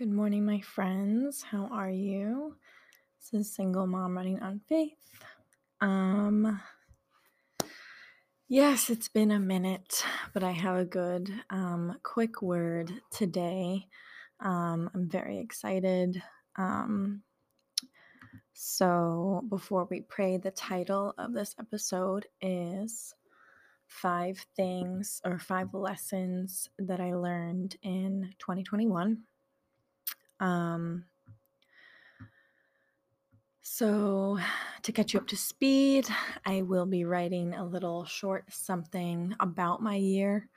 Good morning, my friends. How are you? This is Single Mom Running on Faith. Um, yes, it's been a minute, but I have a good, um, quick word today. Um, I'm very excited. Um, so, before we pray, the title of this episode is Five Things or Five Lessons that I Learned in 2021. Um, so, to catch you up to speed, I will be writing a little short something about my year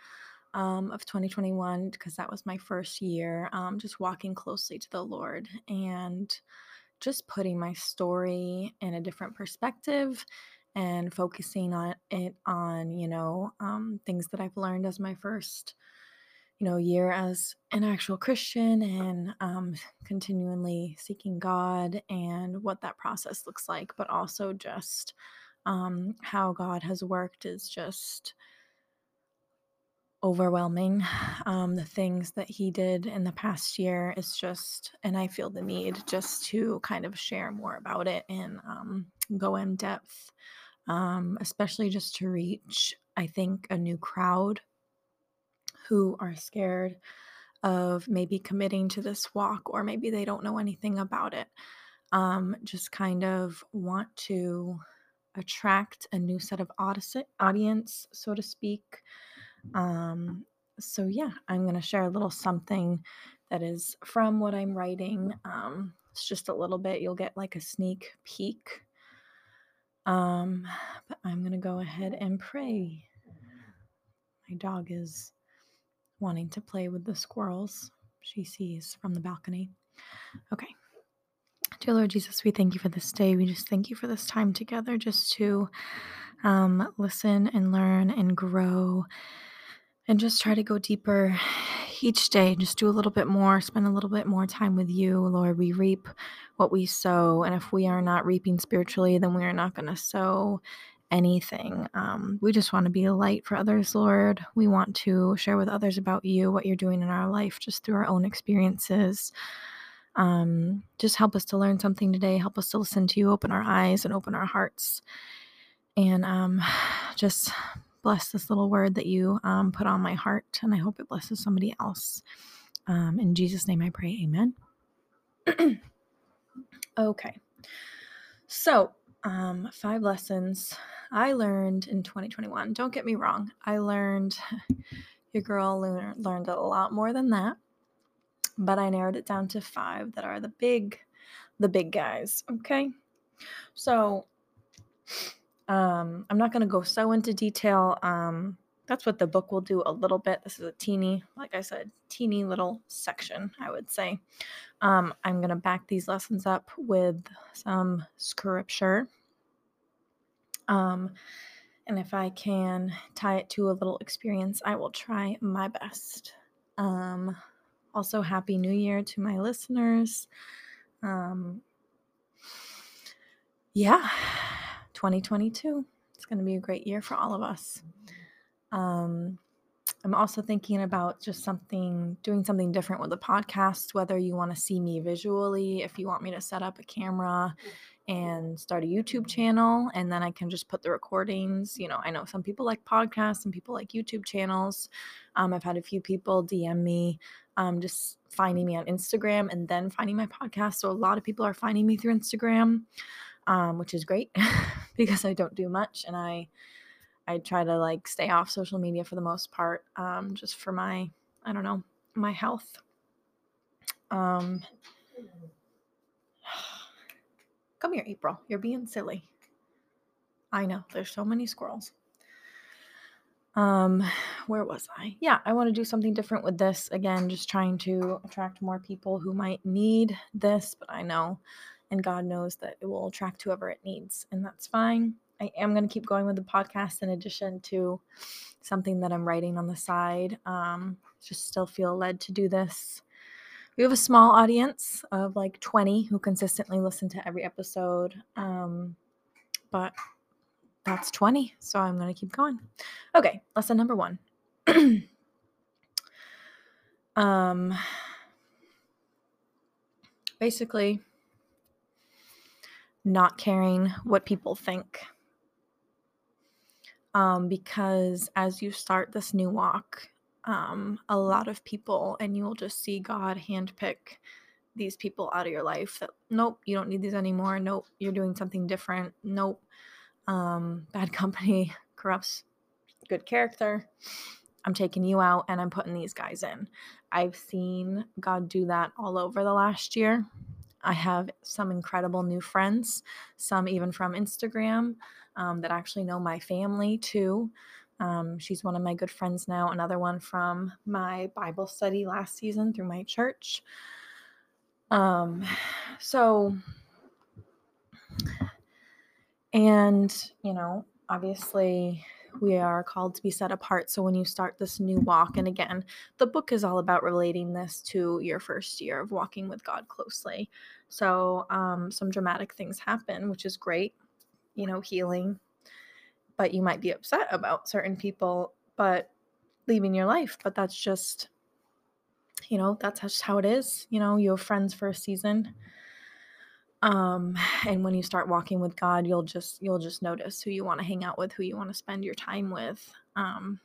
um, of 2021 because that was my first year, um, just walking closely to the Lord and just putting my story in a different perspective and focusing on it on you know um, things that I've learned as my first you know year as an actual christian and um, continually seeking god and what that process looks like but also just um, how god has worked is just overwhelming. Um, the things that he did in the past year is just and i feel the need just to kind of share more about it and um, go in depth um, especially just to reach i think a new crowd who are scared of maybe committing to this walk or maybe they don't know anything about it. Um, just kind of want to attract a new set of audience, so to speak. Um, so, yeah, I'm going to share a little something that is from what I'm writing. Um, it's just a little bit, you'll get like a sneak peek. Um, but I'm going to go ahead and pray. My dog is wanting to play with the squirrels she sees from the balcony. Okay. Dear Lord Jesus, we thank you for this day. We just thank you for this time together just to um, listen and learn and grow and just try to go deeper each day. Just do a little bit more, spend a little bit more time with you, Lord. We reap what we sow. And if we are not reaping spiritually, then we are not going to sow anything. Um, we just want to be a light for others, Lord. We want to share with others about you, what you're doing in our life, just through our own experiences. Um, just help us to learn something today. Help us to listen to you, open our eyes and open our hearts. And um, just bless this little word that you um, put on my heart. And I hope it blesses somebody else. Um, in Jesus' name I pray. Amen. okay. So, um, five lessons I learned in 2021. Don't get me wrong, I learned, your girl learned a lot more than that, but I narrowed it down to five that are the big, the big guys. Okay. So, um, I'm not going to go so into detail. Um, that's what the book will do a little bit. This is a teeny, like I said, teeny little section, I would say. Um, I'm going to back these lessons up with some scripture. Um, and if I can tie it to a little experience, I will try my best. Um, also, Happy New Year to my listeners. Um, yeah, 2022. It's going to be a great year for all of us. Um, I'm also thinking about just something, doing something different with the podcast, whether you want to see me visually, if you want me to set up a camera and start a YouTube channel, and then I can just put the recordings. You know, I know some people like podcasts, and people like YouTube channels. Um, I've had a few people DM me, um, just finding me on Instagram and then finding my podcast. So a lot of people are finding me through Instagram, um, which is great because I don't do much and I I try to like stay off social media for the most part, um, just for my, I don't know, my health. Um, come here, April. You're being silly. I know. There's so many squirrels. Um, where was I? Yeah, I want to do something different with this. Again, just trying to attract more people who might need this, but I know and God knows that it will attract whoever it needs, and that's fine. I am going to keep going with the podcast in addition to something that I'm writing on the side. Um, just still feel led to do this. We have a small audience of like 20 who consistently listen to every episode. Um, but that's 20, so I'm going to keep going. Okay, lesson number one. um, basically not caring what people think. Um, because as you start this new walk, um, a lot of people, and you will just see God handpick these people out of your life that, nope, you don't need these anymore. Nope, you're doing something different. Nope, um, bad company corrupts good character. I'm taking you out and I'm putting these guys in. I've seen God do that all over the last year. I have some incredible new friends, some even from Instagram um, that actually know my family too. Um, she's one of my good friends now, another one from my Bible study last season through my church. Um, so, and, you know, obviously we are called to be set apart. So when you start this new walk, and again, the book is all about relating this to your first year of walking with God closely. So um, some dramatic things happen, which is great, you know, healing. But you might be upset about certain people, but leaving your life. But that's just, you know, that's just how it is. You know, you have friends for a season um and when you start walking with god you'll just you'll just notice who you want to hang out with who you want to spend your time with um.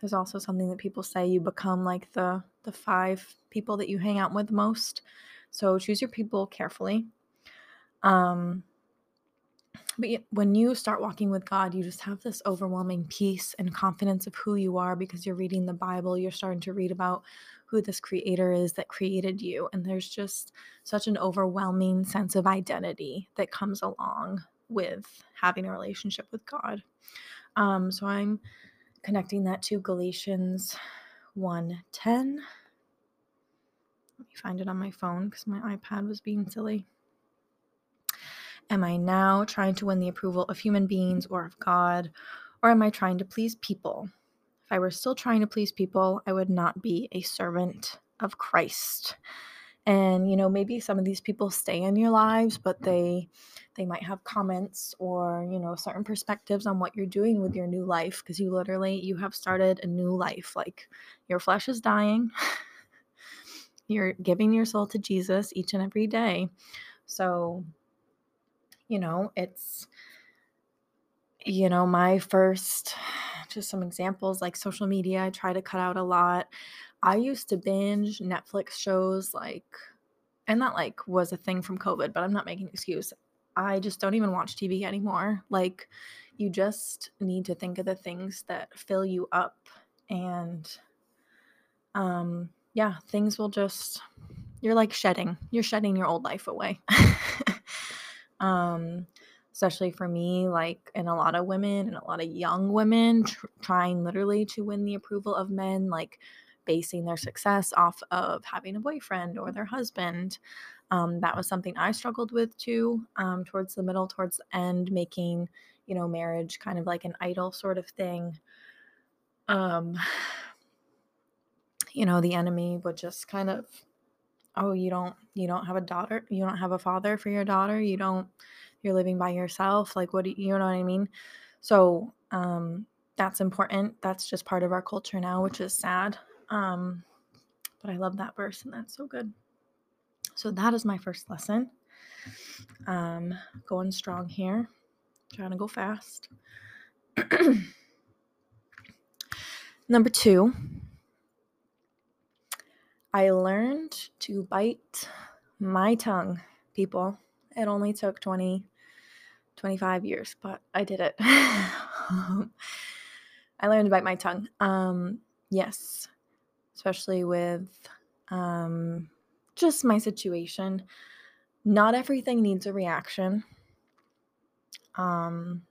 There's also something that people say you become like the the five people that you hang out with most. So choose your people carefully. Um but when you start walking with God, you just have this overwhelming peace and confidence of who you are because you're reading the Bible. You're starting to read about who this creator is that created you. And there's just such an overwhelming sense of identity that comes along with having a relationship with God. Um, so I'm connecting that to Galatians 1:10. Let me find it on my phone because my iPad was being silly. Am I now trying to win the approval of human beings or of God? Or am I trying to please people? If I were still trying to please people, I would not be a servant of Christ. And you know, maybe some of these people stay in your lives, but they they might have comments or, you know, certain perspectives on what you're doing with your new life because you literally you have started a new life. Like your flesh is dying. you're giving your soul to Jesus each and every day. So, you know, it's you know, my first just some examples like social media, I try to cut out a lot. I used to binge Netflix shows like and that like was a thing from COVID, but I'm not making an excuse. I just don't even watch TV anymore. Like you just need to think of the things that fill you up and um yeah, things will just you're like shedding. You're shedding your old life away. um especially for me, like, and a lot of women and a lot of young women tr- trying literally to win the approval of men, like basing their success off of having a boyfriend or their husband. Um, that was something I struggled with too, um, towards the middle, towards the end, making, you know, marriage kind of like an idol sort of thing. Um, you know, the enemy would just kind of, oh, you don't, you don't have a daughter, you don't have a father for your daughter, you don't, you're living by yourself like what do you, you know what i mean? So um that's important that's just part of our culture now which is sad um but i love that verse and that's so good. So that is my first lesson. Um going strong here trying to go fast. Number two i learned to bite my tongue people it only took 20 25 years, but I did it. I learned to bite my tongue. Um, yes, especially with um, just my situation. Not everything needs a reaction. Um,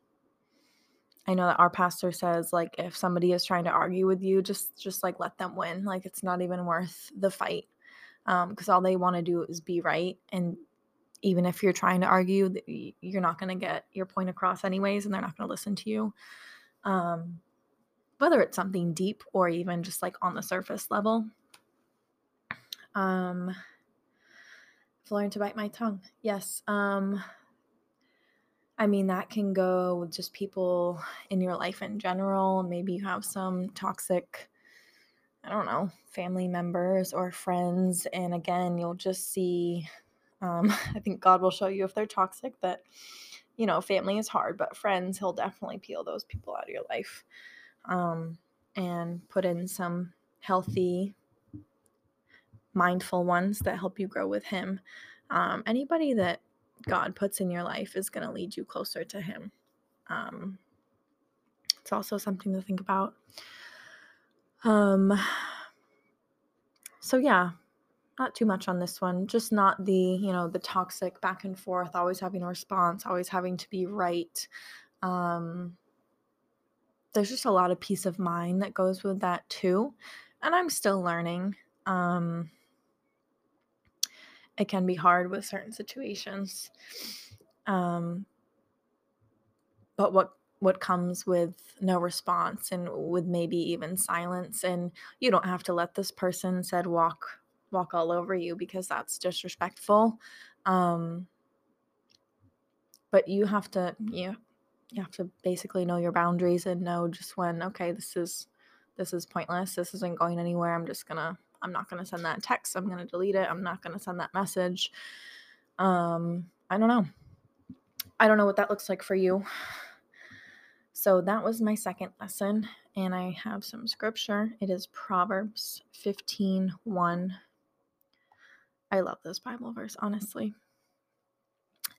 I know that our pastor says like if somebody is trying to argue with you, just just like let them win. Like it's not even worth the fight because um, all they want to do is be right and even if you're trying to argue you're not going to get your point across anyways and they're not going to listen to you um, whether it's something deep or even just like on the surface level um i've learned to bite my tongue yes um i mean that can go with just people in your life in general maybe you have some toxic I don't know, family members or friends. And again, you'll just see, um, I think God will show you if they're toxic that, you know, family is hard, but friends, He'll definitely peel those people out of your life um, and put in some healthy, mindful ones that help you grow with Him. Um, anybody that God puts in your life is going to lead you closer to Him. Um, it's also something to think about. Um, so yeah, not too much on this one. Just not the, you know, the toxic back and forth, always having a response, always having to be right. Um, there's just a lot of peace of mind that goes with that too. And I'm still learning. Um, it can be hard with certain situations. Um, but what what comes with no response and with maybe even silence and you don't have to let this person said walk walk all over you because that's disrespectful um but you have to you you have to basically know your boundaries and know just when okay this is this is pointless this isn't going anywhere i'm just gonna i'm not gonna send that text i'm gonna delete it i'm not gonna send that message um i don't know i don't know what that looks like for you so that was my second lesson, and I have some scripture. It is Proverbs 15 1. I love this Bible verse, honestly.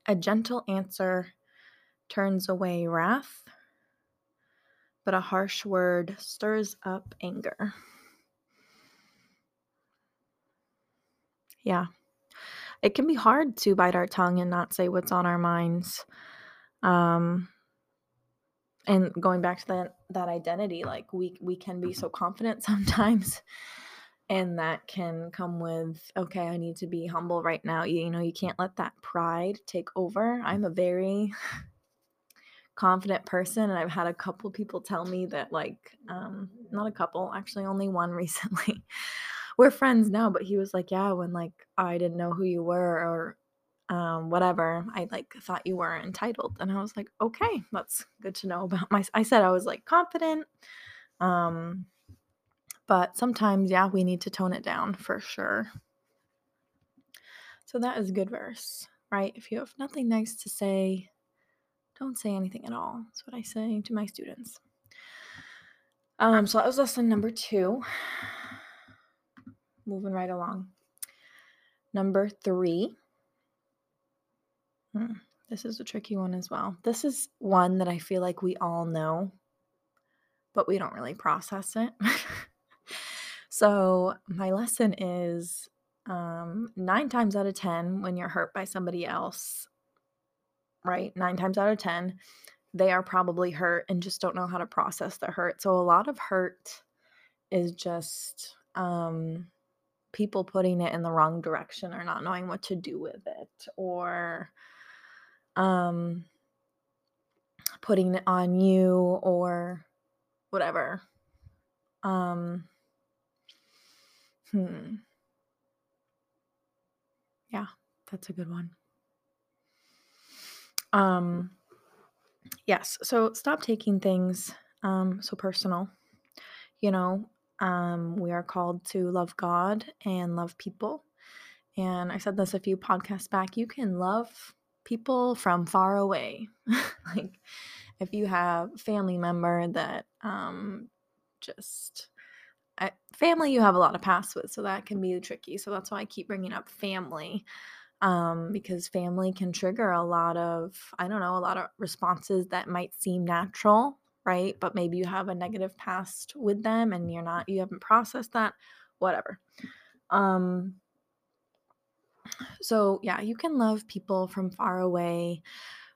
A gentle answer turns away wrath, but a harsh word stirs up anger. Yeah. It can be hard to bite our tongue and not say what's on our minds. Um, and going back to that that identity like we we can be so confident sometimes and that can come with okay i need to be humble right now you, you know you can't let that pride take over i'm a very confident person and i've had a couple people tell me that like um not a couple actually only one recently we're friends now but he was like yeah when like i didn't know who you were or um, whatever. I like thought you were entitled. And I was like, okay, that's good to know about my I said I was like confident. Um, but sometimes, yeah, we need to tone it down for sure. So that is good verse, right? If you have nothing nice to say, don't say anything at all. That's what I say to my students. Um, so that was lesson number two. Moving right along. Number three Hmm, this is a tricky one as well. This is one that I feel like we all know, but we don't really process it. so, my lesson is um, nine times out of 10, when you're hurt by somebody else, right? Nine times out of 10, they are probably hurt and just don't know how to process the hurt. So, a lot of hurt is just um, people putting it in the wrong direction or not knowing what to do with it or um putting it on you or whatever. Um hmm. Yeah, that's a good one. Um yes, so stop taking things um so personal. You know, um we are called to love God and love people. And I said this a few podcasts back. You can love people from far away. like if you have family member that um just I, family you have a lot of past with so that can be tricky so that's why i keep bringing up family um, because family can trigger a lot of i don't know a lot of responses that might seem natural right but maybe you have a negative past with them and you're not you haven't processed that whatever um so, yeah, you can love people from far away.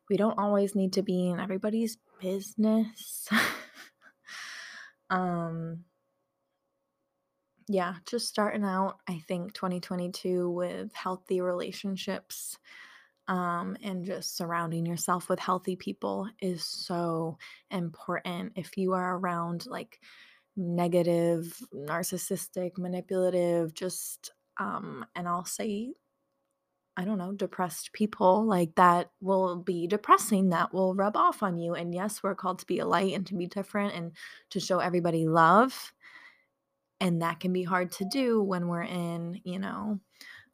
We don't always need to be in everybody's business. um yeah, just starting out, I think 2022 with healthy relationships um, and just surrounding yourself with healthy people is so important. If you are around like negative, narcissistic, manipulative, just, um, and I'll say I don't know, depressed people, like that will be depressing, that will rub off on you. And yes, we're called to be a light and to be different and to show everybody love. and that can be hard to do when we're in, you know,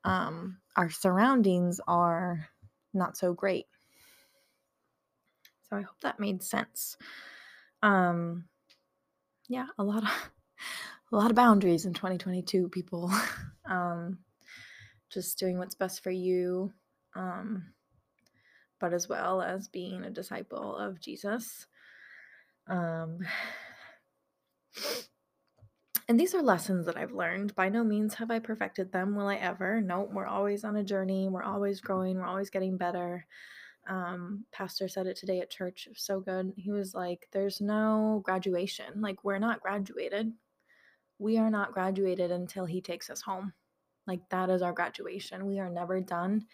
um, our surroundings are not so great. So I hope that made sense. Um, yeah, a lot of a lot of boundaries in 2022, people. um, just doing what's best for you, um, but as well as being a disciple of Jesus. Um, and these are lessons that I've learned. By no means have I perfected them. Will I ever? No, we're always on a journey. We're always growing. We're always getting better. Um, pastor said it today at church. So good. He was like, There's no graduation. Like, we're not graduated. We are not graduated until he takes us home. Like, that is our graduation. We are never done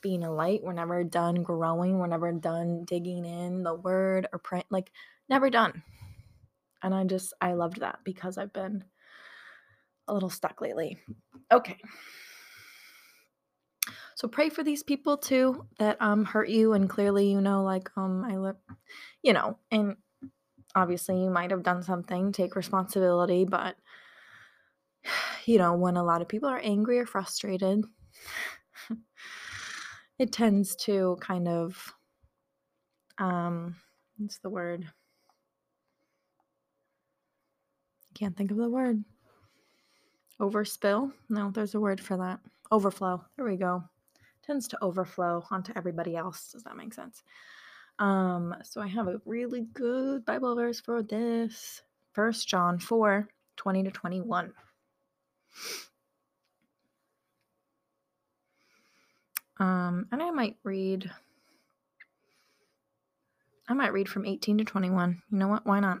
being a light. We're never done growing. We're never done digging in the word or print. Like, never done. And I just, I loved that because I've been a little stuck lately. Okay. So pray for these people too that um hurt you and clearly you know like um I look you know and obviously you might have done something, take responsibility, but you know when a lot of people are angry or frustrated it tends to kind of um what's the word? Can't think of the word. Overspill? No, there's a word for that. Overflow. There we go. Tends to overflow onto everybody else. Does that make sense? Um, so I have a really good Bible verse for this. First John 4, 20 to 21. Um, and I might read I might read from 18 to 21. You know what? Why not?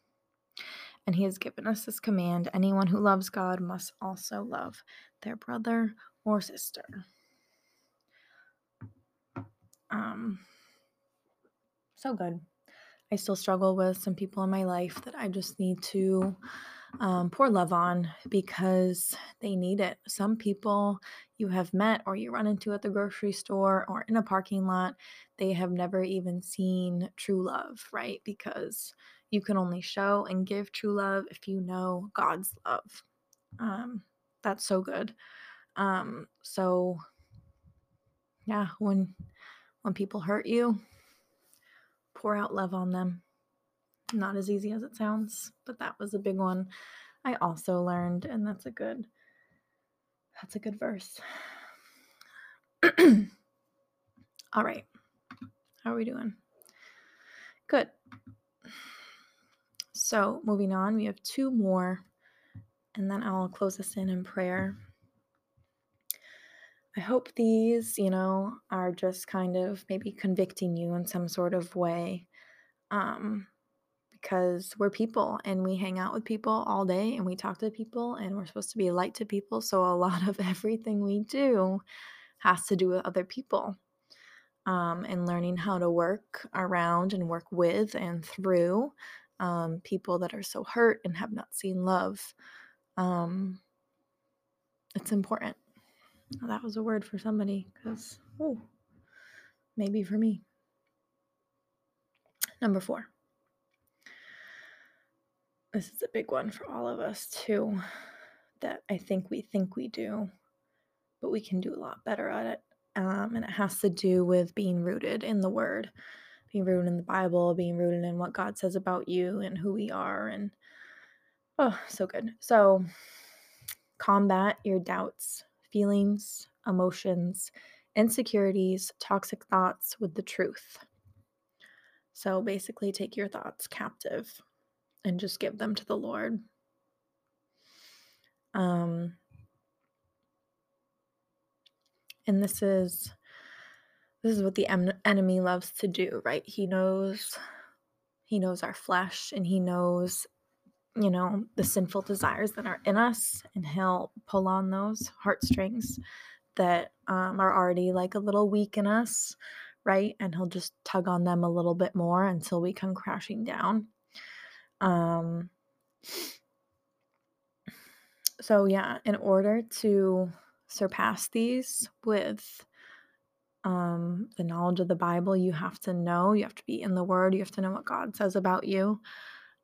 and he has given us this command anyone who loves God must also love their brother or sister. Um, so good. I still struggle with some people in my life that I just need to um, pour love on because they need it. Some people you have met or you run into at the grocery store or in a parking lot, they have never even seen true love, right? Because you can only show and give true love if you know God's love. Um, that's so good. Um, so yeah, when when people hurt you, pour out love on them. Not as easy as it sounds, but that was a big one I also learned, and that's a good that's a good verse. All right. How are we doing? Good. So, moving on, we have two more, and then I'll close this in in prayer. I hope these, you know, are just kind of maybe convicting you in some sort of way. Um, because we're people and we hang out with people all day and we talk to people and we're supposed to be light to people. So a lot of everything we do has to do with other people. Um, and learning how to work around and work with and through um, people that are so hurt and have not seen love. Um, it's important. That was a word for somebody because, oh, maybe for me. Number four. This is a big one for all of us, too, that I think we think we do, but we can do a lot better at it. Um, and it has to do with being rooted in the word being rooted in the Bible, being rooted in what God says about you and who we are. And oh, so good. So, combat your doubts, feelings, emotions, insecurities, toxic thoughts with the truth. So, basically, take your thoughts captive and just give them to the Lord. Um, and this is this is what the em- enemy loves to do, right? He knows he knows our flesh and he knows you know the sinful desires that are in us and he'll pull on those heartstrings that um, are already like a little weak in us, right? And he'll just tug on them a little bit more until we come crashing down. Um, so, yeah, in order to surpass these with um, the knowledge of the Bible, you have to know, you have to be in the Word, you have to know what God says about you,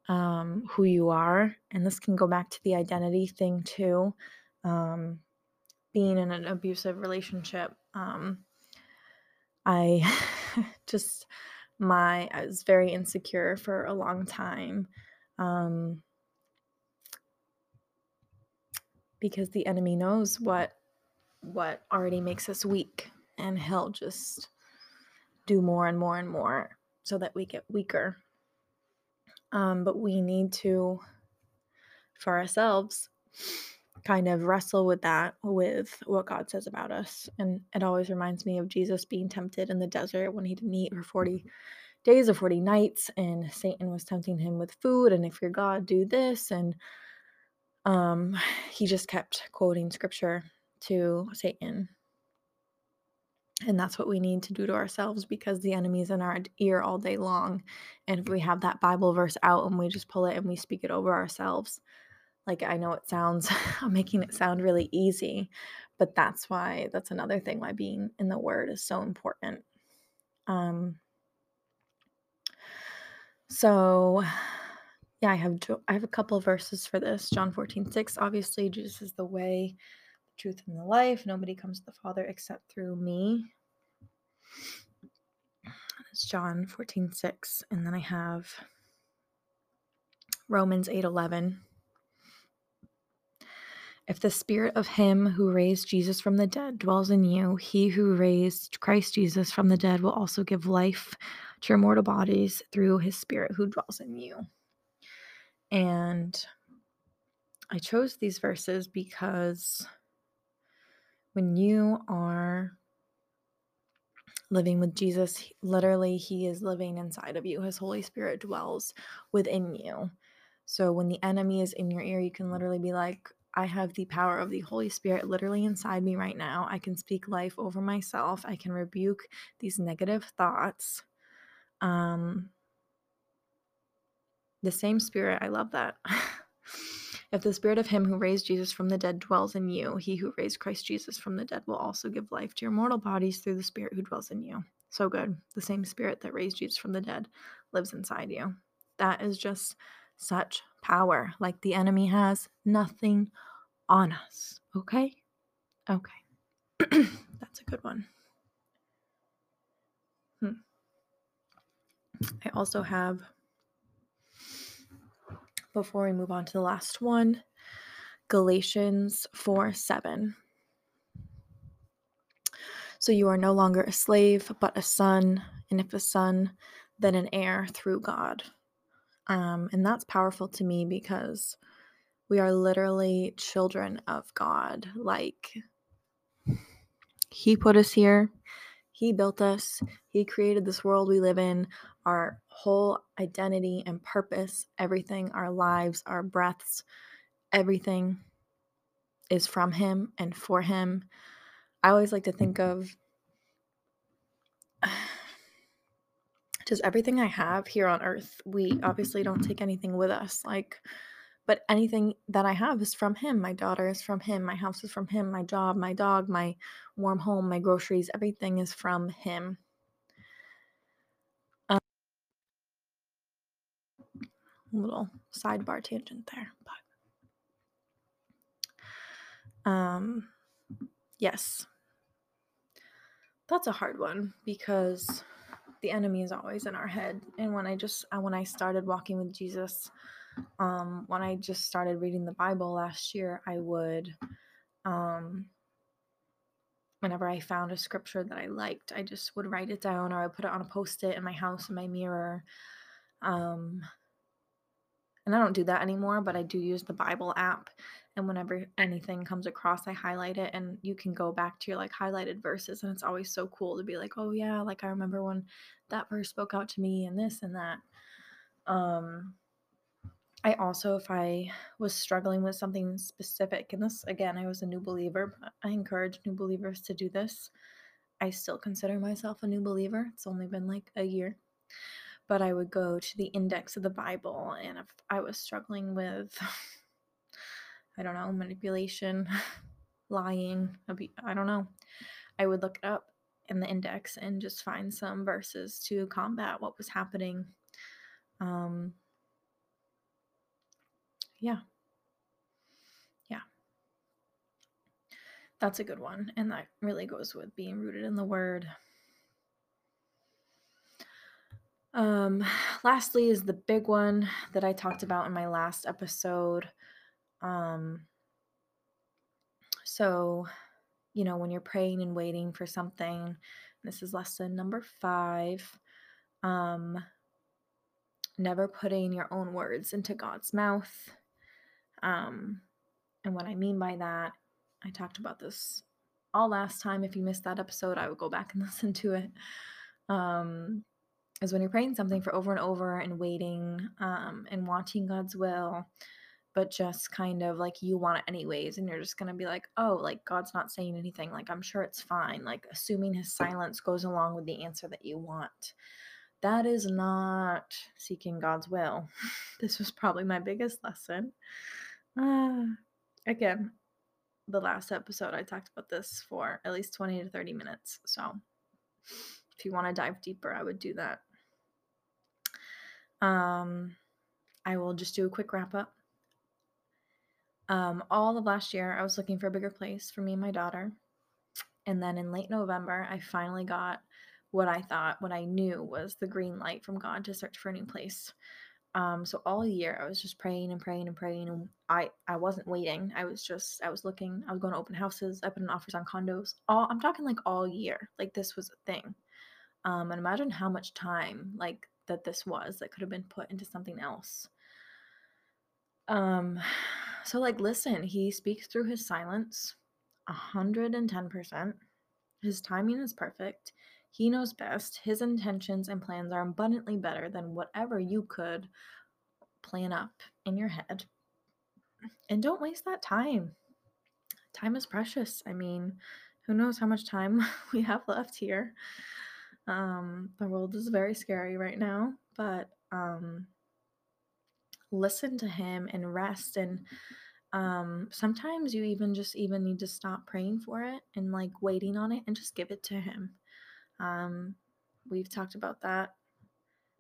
um, who you are. And this can go back to the identity thing too. Um, being in an abusive relationship, um, I just, my, I was very insecure for a long time. Um, because the enemy knows what what already makes us weak and he'll just do more and more and more so that we get weaker. Um, but we need to for ourselves kind of wrestle with that with what god says about us. And it always reminds me of jesus being tempted in the desert when he didn't eat for 40 days or 40 nights and satan was tempting him with food and if you're god do this. And um, he just kept quoting scripture to Satan. And that's what we need to do to ourselves because the enemy is in our ear all day long. And if we have that Bible verse out and we just pull it and we speak it over ourselves, like I know it sounds, I'm making it sound really easy, but that's why, that's another thing why being in the Word is so important. Um, so yeah, I have I have a couple verses for this. John 14, 6. Obviously, Jesus is the way, truth, and the life. Nobody comes to the Father except through me. It's John 14, 6. And then I have Romans 8, 11. If the spirit of him who raised Jesus from the dead dwells in you, he who raised Christ Jesus from the dead will also give life to your mortal bodies through his spirit who dwells in you. And I chose these verses because when you are living with Jesus, literally, He is living inside of you. His Holy Spirit dwells within you. So when the enemy is in your ear, you can literally be like, I have the power of the Holy Spirit literally inside me right now. I can speak life over myself. I can rebuke these negative thoughts. Um, the same spirit, I love that. if the spirit of him who raised Jesus from the dead dwells in you, he who raised Christ Jesus from the dead will also give life to your mortal bodies through the spirit who dwells in you. So good. The same spirit that raised Jesus from the dead lives inside you. That is just such power. Like the enemy has nothing on us. Okay? Okay. That's a good one. Hmm. I also have before we move on to the last one Galatians 4 7. So you are no longer a slave, but a son, and if a son, then an heir through God. Um, and that's powerful to me because we are literally children of God. Like, He put us here, He built us, He created this world we live in our whole identity and purpose, everything, our lives, our breaths, everything is from Him and for Him. I always like to think of just everything I have here on earth. We obviously don't take anything with us. Like, but anything that I have is from him. My daughter is from him. My house is from him. My job, my dog, my warm home, my groceries, everything is from him. little sidebar tangent there, but um yes. That's a hard one because the enemy is always in our head. And when I just uh, when I started walking with Jesus, um when I just started reading the Bible last year, I would um whenever I found a scripture that I liked, I just would write it down or I put it on a post-it in my house in my mirror. Um and I don't do that anymore, but I do use the Bible app. And whenever anything comes across, I highlight it and you can go back to your like highlighted verses. And it's always so cool to be like, oh yeah, like I remember when that verse spoke out to me and this and that. Um, I also, if I was struggling with something specific, and this again, I was a new believer, but I encourage new believers to do this. I still consider myself a new believer. It's only been like a year. But I would go to the index of the Bible, and if I was struggling with, I don't know, manipulation, lying, I don't know, I would look it up in the index and just find some verses to combat what was happening. Um, yeah. Yeah. That's a good one. And that really goes with being rooted in the word. Um, lastly, is the big one that I talked about in my last episode. Um, so, you know, when you're praying and waiting for something, this is lesson number five. Um, never putting your own words into God's mouth. Um, and what I mean by that, I talked about this all last time. If you missed that episode, I would go back and listen to it. Um, is when you're praying something for over and over and waiting um, and wanting God's will, but just kind of like you want it anyways, and you're just gonna be like, oh, like God's not saying anything. Like I'm sure it's fine. Like assuming His silence goes along with the answer that you want. That is not seeking God's will. this was probably my biggest lesson. Uh, again, the last episode I talked about this for at least 20 to 30 minutes. So if you want to dive deeper, I would do that. Um, I will just do a quick wrap up. Um, all of last year, I was looking for a bigger place for me and my daughter. And then in late November, I finally got what I thought, what I knew was the green light from God to search for a new place. Um, so all year I was just praying and praying and praying, and I I wasn't waiting. I was just I was looking. I was going to open houses. I put in offers on condos. All I'm talking like all year. Like this was a thing. Um, and imagine how much time like that this was that could have been put into something else. Um, so like listen, he speaks through his silence, hundred and ten percent. His timing is perfect. He knows best. His intentions and plans are abundantly better than whatever you could plan up in your head. And don't waste that time. Time is precious. I mean, who knows how much time we have left here. Um, the world is very scary right now, but um, listen to him and rest and um sometimes you even just even need to stop praying for it and like waiting on it and just give it to him um, we've talked about that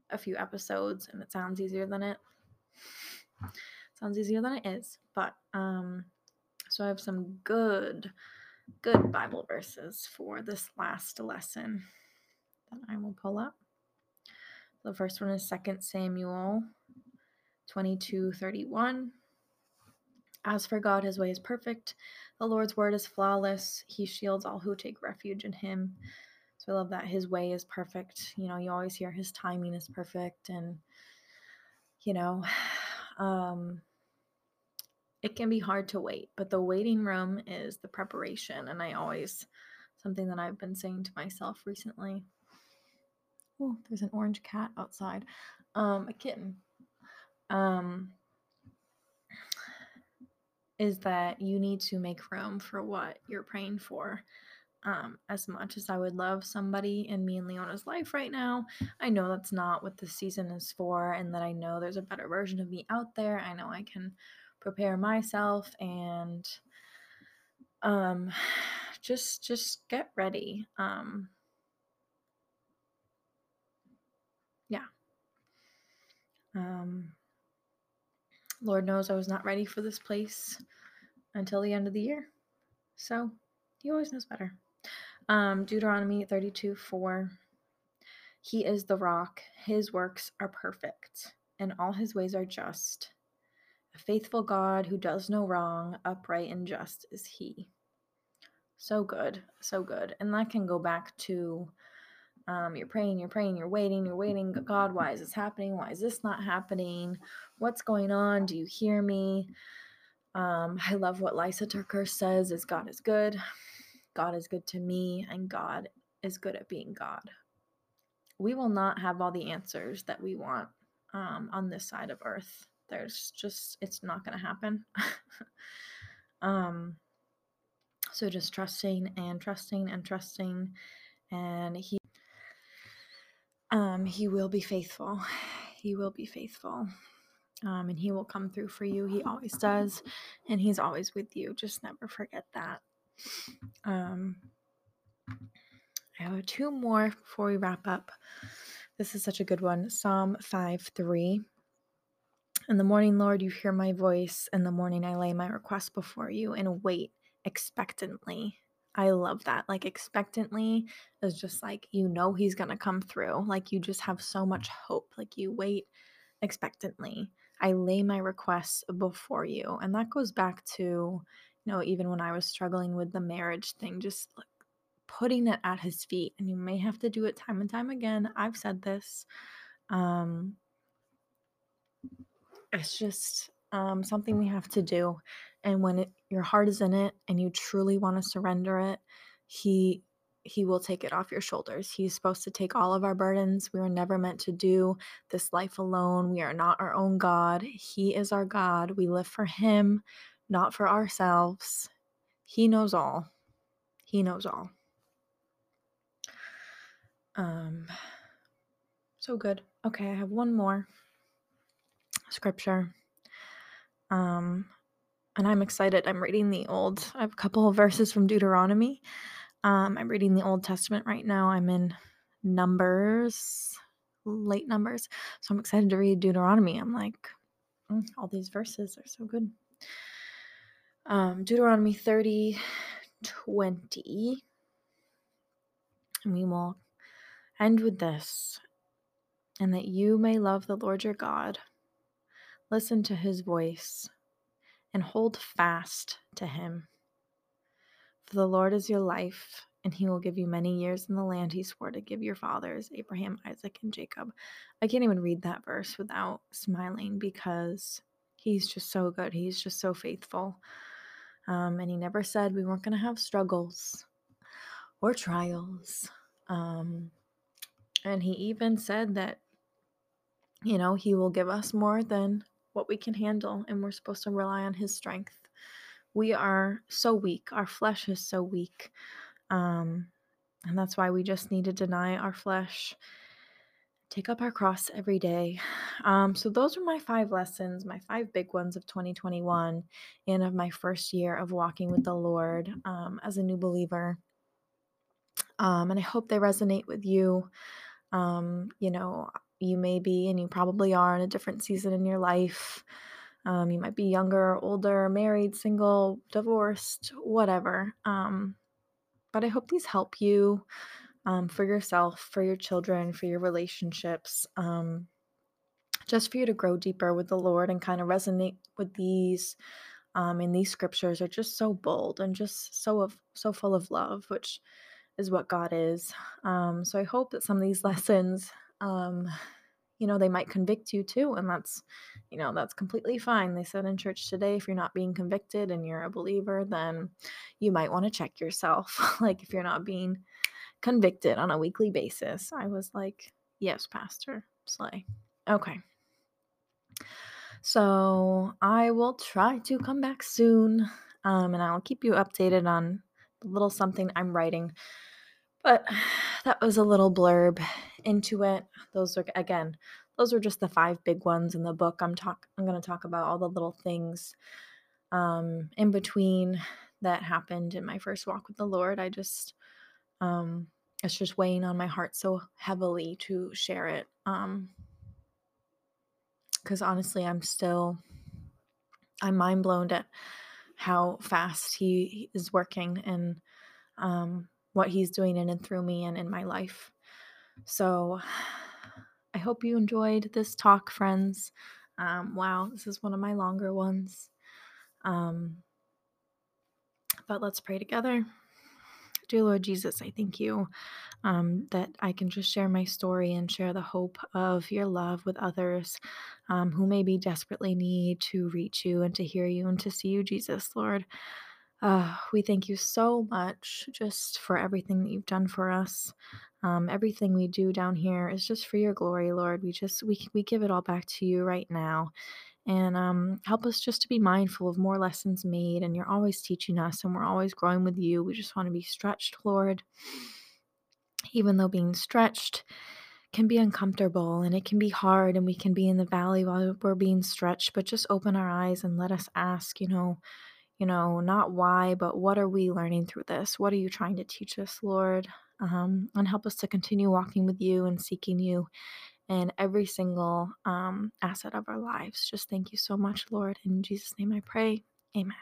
a few episodes, and it sounds easier than it sounds easier than it is. But um, so I have some good, good Bible verses for this last lesson that I will pull up. The first one is 2 Samuel 22 31. As for God, his way is perfect. The Lord's word is flawless. He shields all who take refuge in him. So I love that his way is perfect. You know, you always hear his timing is perfect and you know, um it can be hard to wait, but the waiting room is the preparation and I always something that I've been saying to myself recently. Oh, there's an orange cat outside. Um a kitten. Um is that you need to make room for what you're praying for um, as much as I would love somebody in me and Leona's life right now, I know that's not what this season is for, and that I know there's a better version of me out there. I know I can prepare myself and um, just just get ready. Um, yeah. Um, Lord knows I was not ready for this place until the end of the year. So he always knows better. Um, Deuteronomy 32 4. He is the rock, his works are perfect, and all his ways are just. A faithful God who does no wrong, upright and just is he. So good, so good. And that can go back to um, you're praying, you're praying, you're waiting, you're waiting. God, why is this happening? Why is this not happening? What's going on? Do you hear me? Um, I love what Lysa TerKeurst says is God is good. God is good to me, and God is good at being God. We will not have all the answers that we want um, on this side of earth. there's just it's not going to happen. Um so just trusting and trusting and trusting and he um he will be faithful. He will be faithful. Um and he will come through for you. He always does and he's always with you. Just never forget that um i have two more before we wrap up this is such a good one psalm 5 3 in the morning, Lord, you hear my voice. In the morning, I lay my request before you and wait expectantly. I love that. Like, expectantly is just like you know he's going to come through. Like, you just have so much hope. Like, you wait expectantly. I lay my requests before you. And that goes back to, know, even when I was struggling with the marriage thing, just like putting it at his feet. And you may have to do it time and time again. I've said this. Um, it's just um, something we have to do. And when it, your heart is in it and you truly want to surrender it, he he will take it off your shoulders. He's supposed to take all of our burdens. We were never meant to do this life alone. We are not our own God. He is our God. We live for him, not for ourselves. He knows all. He knows all. Um so good. Okay, I have one more scripture. Um, and I'm excited. I'm reading the old, I have a couple of verses from Deuteronomy. Um, I'm reading the Old Testament right now. I'm in Numbers, late Numbers. So I'm excited to read Deuteronomy. I'm like, mm, all these verses are so good. Um, Deuteronomy 30, 20. And we will end with this and that you may love the Lord your God Listen to his voice and hold fast to him. For the Lord is your life, and he will give you many years in the land he swore to give your fathers, Abraham, Isaac, and Jacob. I can't even read that verse without smiling because he's just so good. He's just so faithful. Um, and he never said we weren't going to have struggles or trials. Um, and he even said that, you know, he will give us more than what we can handle, and we're supposed to rely on His strength. We are so weak, our flesh is so weak. Um, and that's why we just need to deny our flesh, take up our cross every day. Um, so, those are my five lessons, my five big ones of 2021 and of my first year of walking with the Lord um, as a new believer. Um, and I hope they resonate with you. Um, you know, you may be, and you probably are in a different season in your life. Um, you might be younger, older, married, single, divorced, whatever. Um, but I hope these help you um, for yourself, for your children, for your relationships, um, just for you to grow deeper with the Lord and kind of resonate with these. Um, and these scriptures are just so bold and just so of so full of love, which is what God is. Um, so I hope that some of these lessons um, you know, they might convict you too. And that's, you know, that's completely fine. They said in church today, if you're not being convicted and you're a believer, then you might want to check yourself. like if you're not being convicted on a weekly basis. I was like, yes, Pastor Slay. Okay. So I will try to come back soon. Um, and I'll keep you updated on the little something I'm writing but that was a little blurb into it. Those are again, those are just the five big ones in the book. I'm talk I'm going to talk about all the little things um in between that happened in my first walk with the Lord. I just um it's just weighing on my heart so heavily to share it. Um cuz honestly, I'm still I'm mind blown at how fast he is working and um what he's doing in and through me and in my life. So I hope you enjoyed this talk, friends. Um, wow, this is one of my longer ones. Um, but let's pray together. Dear Lord Jesus, I thank you um, that I can just share my story and share the hope of your love with others um, who maybe desperately need to reach you and to hear you and to see you, Jesus, Lord. Uh, we thank you so much just for everything that you've done for us. Um, everything we do down here is just for your glory, Lord. We just we we give it all back to you right now, and um, help us just to be mindful of more lessons made. And you're always teaching us, and we're always growing with you. We just want to be stretched, Lord. Even though being stretched can be uncomfortable and it can be hard, and we can be in the valley while we're being stretched, but just open our eyes and let us ask, you know, you know, not why, but what are we learning through this? What are you trying to teach us, Lord? Um, and help us to continue walking with you and seeking you in every single um, asset of our lives. Just thank you so much, Lord. In Jesus' name I pray. Amen.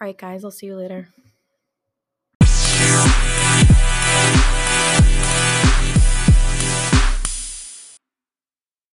All right, guys, I'll see you later.